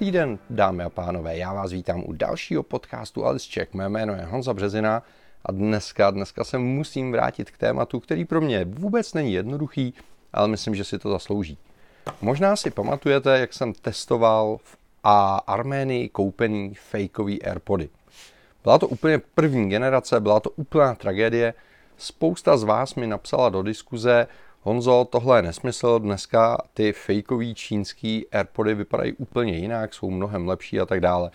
Dobrý den, dámy a pánové, já vás vítám u dalšího podcastu Alice Check. Mé jméno je Honza Březina a dneska, dneska se musím vrátit k tématu, který pro mě vůbec není jednoduchý, ale myslím, že si to zaslouží. Možná si pamatujete, jak jsem testoval v a Arménii koupený fakeový Airpody. Byla to úplně první generace, byla to úplná tragédie. Spousta z vás mi napsala do diskuze, Honzo, tohle je nesmysl, dneska ty fejkový čínský Airpody vypadají úplně jinak, jsou mnohem lepší a tak dále.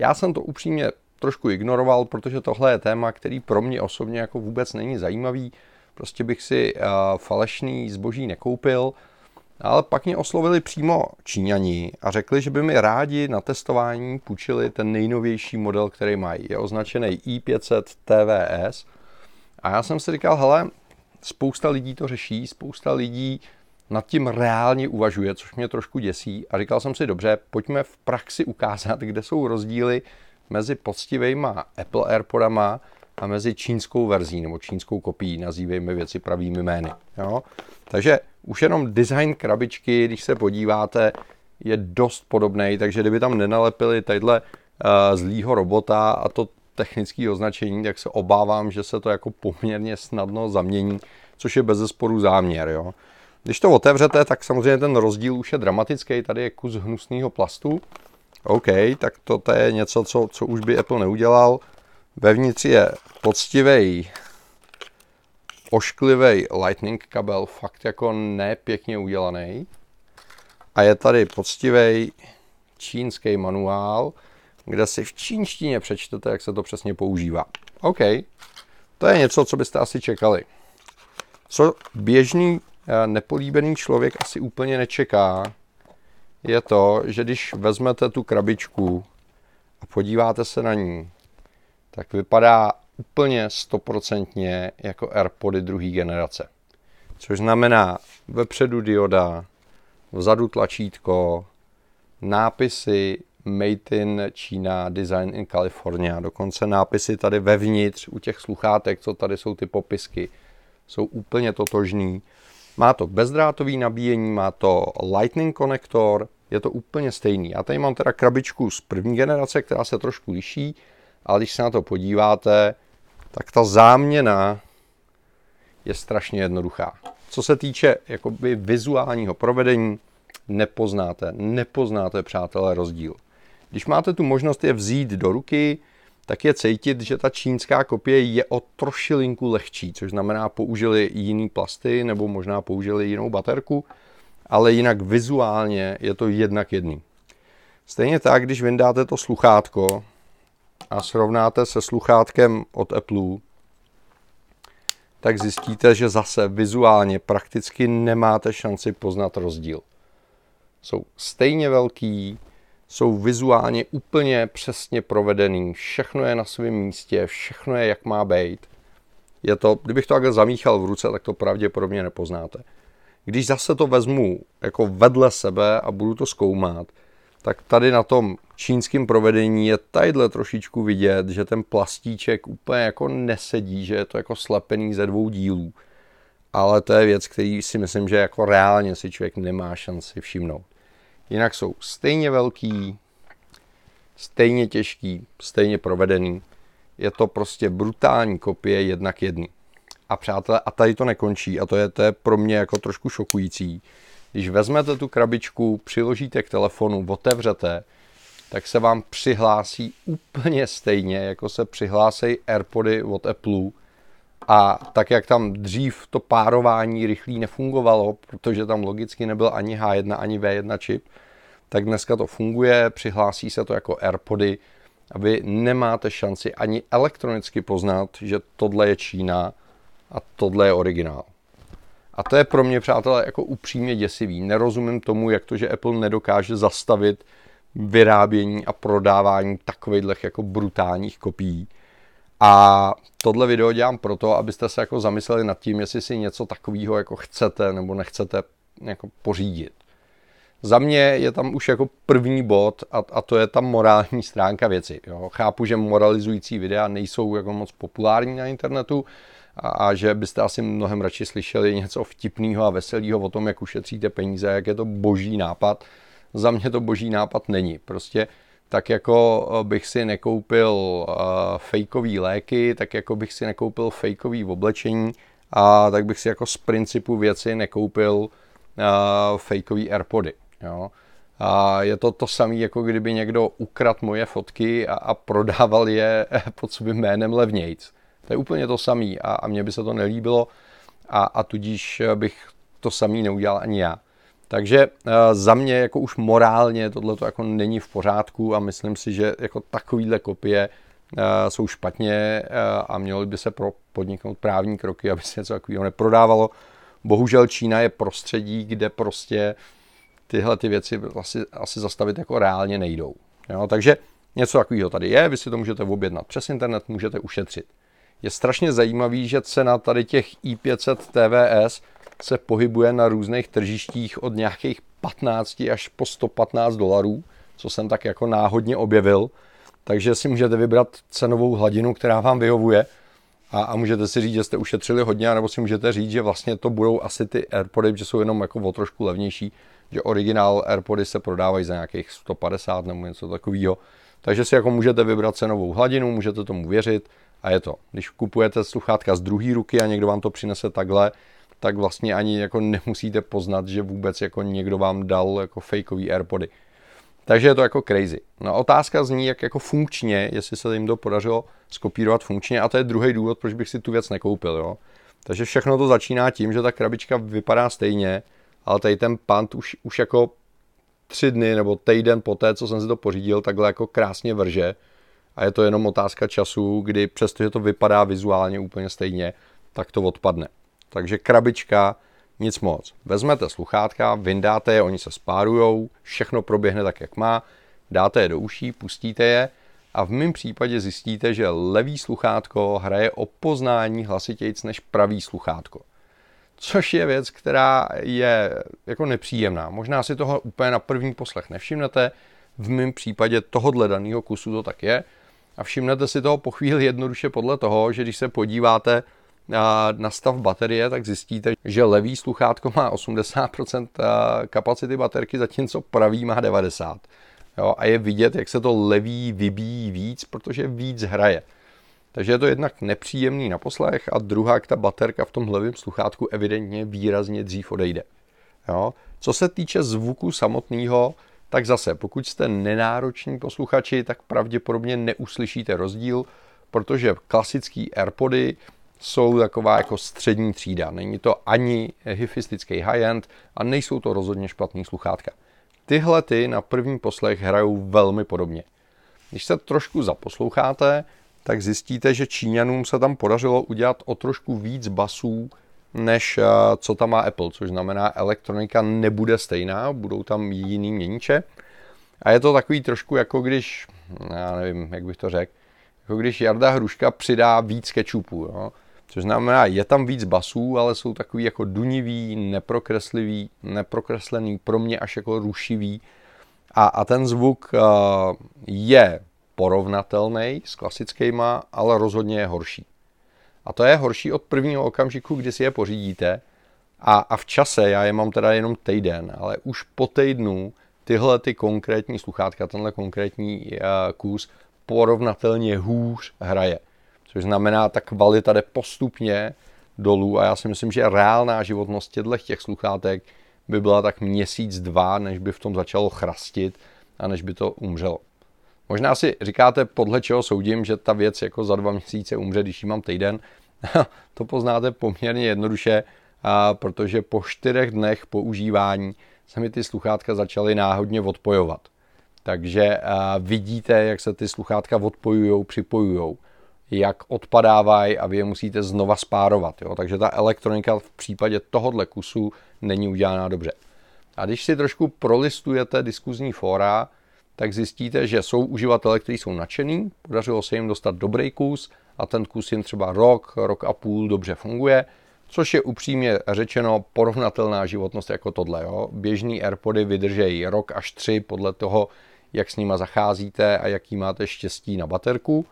Já jsem to upřímně trošku ignoroval, protože tohle je téma, který pro mě osobně jako vůbec není zajímavý. Prostě bych si uh, falešný zboží nekoupil, ale pak mě oslovili přímo Číňani a řekli, že by mi rádi na testování půjčili ten nejnovější model, který mají. Je označený i500 TVS. A já jsem si říkal, hele, spousta lidí to řeší, spousta lidí nad tím reálně uvažuje, což mě trošku děsí. A říkal jsem si, dobře, pojďme v praxi ukázat, kde jsou rozdíly mezi poctivejma Apple AirPodama a mezi čínskou verzí nebo čínskou kopií, nazývejme věci pravými jmény. Jo? Takže už jenom design krabičky, když se podíváte, je dost podobný, takže kdyby tam nenalepili tadyhle uh, zlýho robota a to technické označení, tak se obávám, že se to jako poměrně snadno zamění, což je bez zesporu záměr. Jo. Když to otevřete, tak samozřejmě ten rozdíl už je dramatický. Tady je kus hnusného plastu. OK, tak to, to je něco, co, co už by Apple neudělal. Vevnitř je poctivý, ošklivý lightning kabel, fakt jako nepěkně udělaný. A je tady poctivý čínský manuál, kde si v čínštině přečtete, jak se to přesně používá. OK, to je něco, co byste asi čekali. Co běžný eh, nepolíbený člověk asi úplně nečeká, je to, že když vezmete tu krabičku a podíváte se na ní, tak vypadá úplně stoprocentně jako AirPody druhé generace. Což znamená vepředu dioda, vzadu tlačítko, nápisy Made in China, Design in California. Dokonce nápisy tady vevnitř u těch sluchátek, co tady jsou ty popisky, jsou úplně totožný. Má to bezdrátový nabíjení, má to Lightning konektor, je to úplně stejný. Já tady mám teda krabičku z první generace, která se trošku liší, ale když se na to podíváte, tak ta záměna je strašně jednoduchá. Co se týče jakoby vizuálního provedení, nepoznáte, nepoznáte, přátelé, rozdíl. Když máte tu možnost je vzít do ruky, tak je cítit, že ta čínská kopie je o trošilinku lehčí, což znamená použili jiný plasty nebo možná použili jinou baterku, ale jinak vizuálně je to jednak jedný. Stejně tak, když vyndáte to sluchátko a srovnáte se sluchátkem od Apple, tak zjistíte, že zase vizuálně prakticky nemáte šanci poznat rozdíl. Jsou stejně velký, jsou vizuálně úplně přesně provedený, všechno je na svém místě, všechno je jak má být. Je to, kdybych to takhle zamíchal v ruce, tak to pravděpodobně nepoznáte. Když zase to vezmu jako vedle sebe a budu to zkoumat, tak tady na tom čínském provedení je tadyhle trošičku vidět, že ten plastíček úplně jako nesedí, že je to jako slepený ze dvou dílů. Ale to je věc, který si myslím, že jako reálně si člověk nemá šanci všimnout. Jinak jsou stejně velký, stejně těžký, stejně provedený. Je to prostě brutální kopie jednak jedný. A přátelé, a tady to nekončí, a to je, to je pro mě jako trošku šokující. Když vezmete tu krabičku, přiložíte k telefonu, otevřete, tak se vám přihlásí úplně stejně, jako se přihlásí AirPody od Apple. A tak, jak tam dřív to párování rychlý nefungovalo, protože tam logicky nebyl ani H1, ani V1 čip, tak dneska to funguje, přihlásí se to jako AirPody a vy nemáte šanci ani elektronicky poznat, že tohle je Čína a tohle je originál. A to je pro mě, přátelé, jako upřímně děsivý. Nerozumím tomu, jak to, že Apple nedokáže zastavit vyrábění a prodávání takových jako brutálních kopií. A tohle video dělám proto, abyste se jako zamysleli nad tím, jestli si něco takového jako chcete nebo nechcete jako pořídit. Za mě je tam už jako první bod a, a to je ta morální stránka věci. Jo. Chápu, že moralizující videa nejsou jako moc populární na internetu a, a že byste asi mnohem radši slyšeli něco vtipného a veselého o tom, jak ušetříte peníze, jak je to boží nápad. za mě to boží nápad není. Prostě tak jako bych si nekoupil uh, fejkový léky, tak jako bych si nekoupil fejkový oblečení a tak bych si jako z principu věci nekoupil uh, fejkový Airpody. Jo? A je to to samé, jako kdyby někdo ukradl moje fotky a, a prodával je pod svým jménem levnějc. To je úplně to samé a, a mně by se to nelíbilo a, a tudíž bych to samý neudělal ani já. Takže uh, za mě jako už morálně tohle to jako není v pořádku a myslím si, že jako takovýhle kopie uh, jsou špatně uh, a mělo by se pro podniknout právní kroky, aby se něco takového neprodávalo. Bohužel Čína je prostředí, kde prostě tyhle ty věci asi, asi zastavit jako reálně nejdou. Jo, takže něco takového tady je, vy si to můžete objednat přes internet, můžete ušetřit. Je strašně zajímavý, že cena tady těch i500 TVS se pohybuje na různých tržištích od nějakých 15 až po 115 dolarů, co jsem tak jako náhodně objevil. Takže si můžete vybrat cenovou hladinu, která vám vyhovuje a, a můžete si říct, že jste ušetřili hodně, nebo si můžete říct, že vlastně to budou asi ty AirPody, že jsou jenom jako o trošku levnější, že originál AirPody se prodávají za nějakých 150 nebo něco takového. Takže si jako můžete vybrat cenovou hladinu, můžete tomu věřit a je to. Když kupujete sluchátka z druhé ruky a někdo vám to přinese takhle, tak vlastně ani jako nemusíte poznat, že vůbec jako někdo vám dal jako fakeový Airpody. Takže je to jako crazy. No otázka zní, jak jako funkčně, jestli se jim to podařilo skopírovat funkčně a to je druhý důvod, proč bych si tu věc nekoupil. Jo. Takže všechno to začíná tím, že ta krabička vypadá stejně, ale tady ten pant už, už jako tři dny nebo týden po té, co jsem si to pořídil, takhle jako krásně vrže. A je to jenom otázka času, kdy přestože to vypadá vizuálně úplně stejně, tak to odpadne. Takže krabička, nic moc. Vezmete sluchátka, vyndáte je, oni se spárujou, všechno proběhne tak, jak má, dáte je do uší, pustíte je a v mém případě zjistíte, že levý sluchátko hraje o poznání hlasitějc než pravý sluchátko. Což je věc, která je jako nepříjemná. Možná si toho úplně na první poslech nevšimnete, v mém případě tohohle daného kusu to tak je. A všimnete si toho po chvíli jednoduše podle toho, že když se podíváte na stav baterie, tak zjistíte, že levý sluchátko má 80% kapacity baterky, zatímco pravý má 90%. Jo, a je vidět, jak se to levý vybíjí víc, protože víc hraje. Takže je to jednak nepříjemný na poslech a druhá, ta baterka v tom levém sluchátku evidentně výrazně dřív odejde. Jo. Co se týče zvuku samotného, tak zase, pokud jste nenároční posluchači, tak pravděpodobně neuslyšíte rozdíl, protože klasický AirPody jsou taková jako střední třída. Není to ani hifistický high-end a nejsou to rozhodně špatný sluchátka. Tyhle ty na první poslech hrajou velmi podobně. Když se trošku zaposloucháte, tak zjistíte, že Číňanům se tam podařilo udělat o trošku víc basů, než eh, co tam má Apple, což znamená, elektronika nebude stejná, budou tam jiný měníče. A je to takový trošku jako když, já nevím, jak bych to řekl, jako když Jarda Hruška přidá víc kečupu. Jo? Což znamená, je tam víc basů, ale jsou takový jako dunivý, neprokreslivý, neprokreslený, pro mě až jako rušivý. A, a ten zvuk uh, je porovnatelný s klasickýma, ale rozhodně je horší. A to je horší od prvního okamžiku, kdy si je pořídíte. A, a v čase, já je mám teda jenom týden, ale už po týdnu tyhle ty konkrétní sluchátka, tenhle konkrétní uh, kus porovnatelně hůř hraje což znamená, ta kvalita jde postupně dolů a já si myslím, že reálná životnost těchto těch sluchátek by byla tak měsíc, dva, než by v tom začalo chrastit a než by to umřelo. Možná si říkáte, podle čeho soudím, že ta věc jako za dva měsíce umře, když ji mám týden. to poznáte poměrně jednoduše, a protože po čtyřech dnech používání se mi ty sluchátka začaly náhodně odpojovat. Takže vidíte, jak se ty sluchátka odpojují, připojují jak odpadávají a vy je musíte znova spárovat. Jo? Takže ta elektronika v případě tohohle kusu není udělaná dobře. A když si trošku prolistujete diskuzní fóra, tak zjistíte, že jsou uživatelé, kteří jsou nadšený, podařilo se jim dostat dobrý kus a ten kus jim třeba rok, rok a půl dobře funguje, což je upřímně řečeno porovnatelná životnost jako tohle. Jo? Běžný AirPody vydržejí rok až tři podle toho, jak s nima zacházíte a jaký máte štěstí na baterku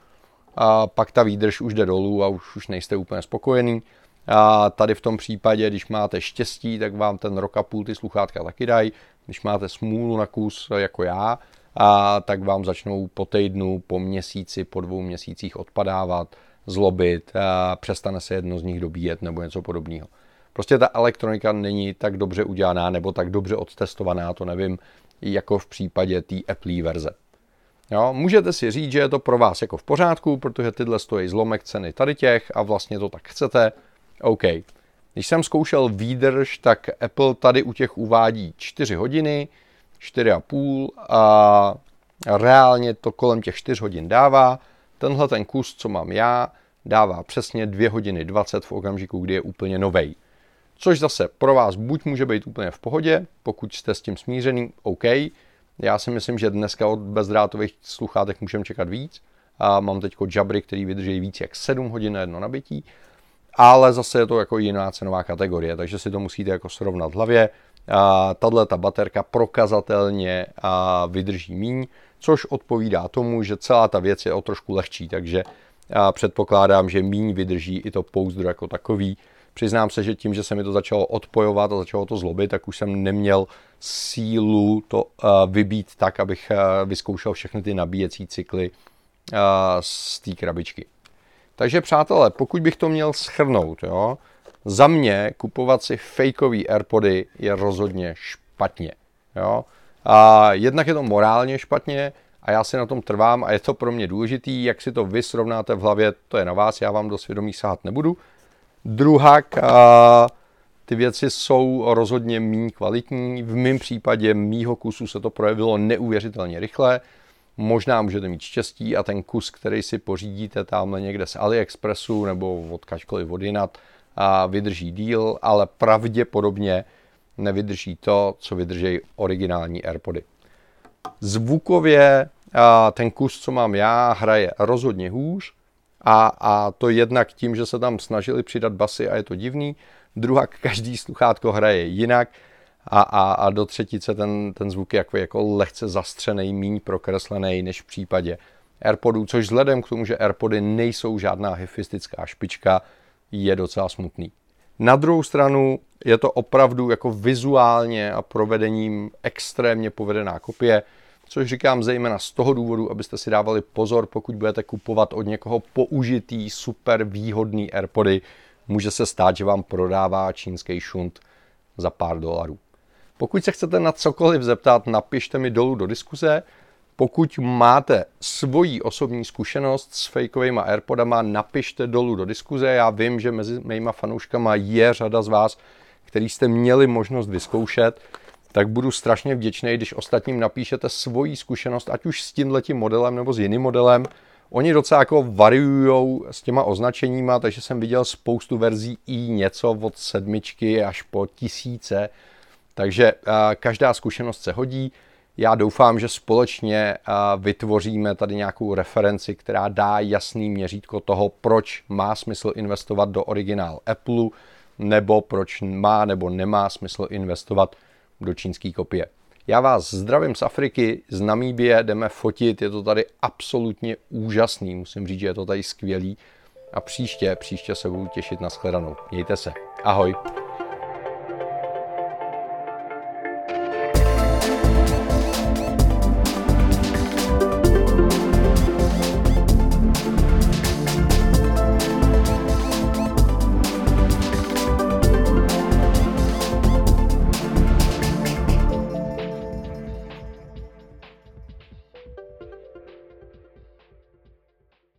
a pak ta výdrž už jde dolů a už, už nejste úplně spokojený. A tady v tom případě, když máte štěstí, tak vám ten rok a půl ty sluchátka taky dají. Když máte smůlu na kus, jako já, a tak vám začnou po týdnu, po měsíci, po dvou měsících odpadávat, zlobit, a přestane se jedno z nich dobíjet nebo něco podobného. Prostě ta elektronika není tak dobře udělaná nebo tak dobře odtestovaná, to nevím, jako v případě té Apple verze. Jo, můžete si říct, že je to pro vás jako v pořádku, protože tyhle stojí zlomek ceny tady těch a vlastně to tak chcete. OK. Když jsem zkoušel výdrž, tak Apple tady u těch uvádí 4 hodiny, 4,5 a reálně to kolem těch 4 hodin dává. Tenhle ten kus, co mám já, dává přesně 2 hodiny 20 v okamžiku, kdy je úplně novej. Což zase pro vás buď může být úplně v pohodě, pokud jste s tím smířený, OK. Já si myslím, že dneska od bezdrátových sluchátek můžeme čekat víc. A mám teď jabry, který vydrží víc jak 7 hodin na jedno nabití. Ale zase je to jako jiná cenová kategorie, takže si to musíte jako srovnat v hlavě. Tahle ta baterka prokazatelně vydrží míň, což odpovídá tomu, že celá ta věc je o trošku lehčí, takže předpokládám, že míň vydrží i to pouzdro jako takový. Přiznám se, že tím, že se mi to začalo odpojovat a začalo to zlobit, tak už jsem neměl sílu to vybít tak, abych vyzkoušel všechny ty nabíjecí cykly z té krabičky. Takže přátelé, pokud bych to měl schrnout, jo, za mě kupovat si fakeový Airpody je rozhodně špatně. Jo. A jednak je to morálně špatně a já si na tom trvám a je to pro mě důležitý, jak si to vy srovnáte v hlavě, to je na vás, já vám do svědomí sahat nebudu. Druhak, a ty věci jsou rozhodně méně kvalitní. V mém případě mýho kusu se to projevilo neuvěřitelně rychle. Možná můžete mít štěstí a ten kus, který si pořídíte tamhle někde z AliExpressu nebo od kačkoliv od jinat, a vydrží díl, ale pravděpodobně nevydrží to, co vydrží originální AirPody. Zvukově ten kus, co mám já, hraje rozhodně hůř a, a to jednak tím, že se tam snažili přidat basy a je to divný. Druhá, každý sluchátko hraje jinak a, a, a do třetice ten, ten zvuk je jako, jako lehce zastřený, míň prokreslený než v případě AirPodů, což vzhledem k tomu, že AirPody nejsou žádná hyfistická špička, je docela smutný. Na druhou stranu je to opravdu jako vizuálně a provedením extrémně povedená kopie, což říkám zejména z toho důvodu, abyste si dávali pozor, pokud budete kupovat od někoho použitý, super výhodný AirPody, může se stát, že vám prodává čínský šunt za pár dolarů. Pokud se chcete na cokoliv zeptat, napište mi dolů do diskuze. Pokud máte svoji osobní zkušenost s fakeovými AirPodama, napište dolů do diskuze. Já vím, že mezi mýma fanouškama je řada z vás, který jste měli možnost vyzkoušet, tak budu strašně vděčný, když ostatním napíšete svoji zkušenost, ať už s tímhletím modelem nebo s jiným modelem. Oni docela jako variují s těma označeníma, takže jsem viděl spoustu verzí i něco od sedmičky až po tisíce. Takže každá zkušenost se hodí. Já doufám, že společně vytvoříme tady nějakou referenci, která dá jasný měřítko toho, proč má smysl investovat do originál Apple, nebo proč má nebo nemá smysl investovat do čínské kopie. Já vás zdravím z Afriky, z Namíbie, jdeme fotit, je to tady absolutně úžasný, musím říct, že je to tady skvělý. A příště, příště se budu těšit na shledanou. Mějte se. Ahoj.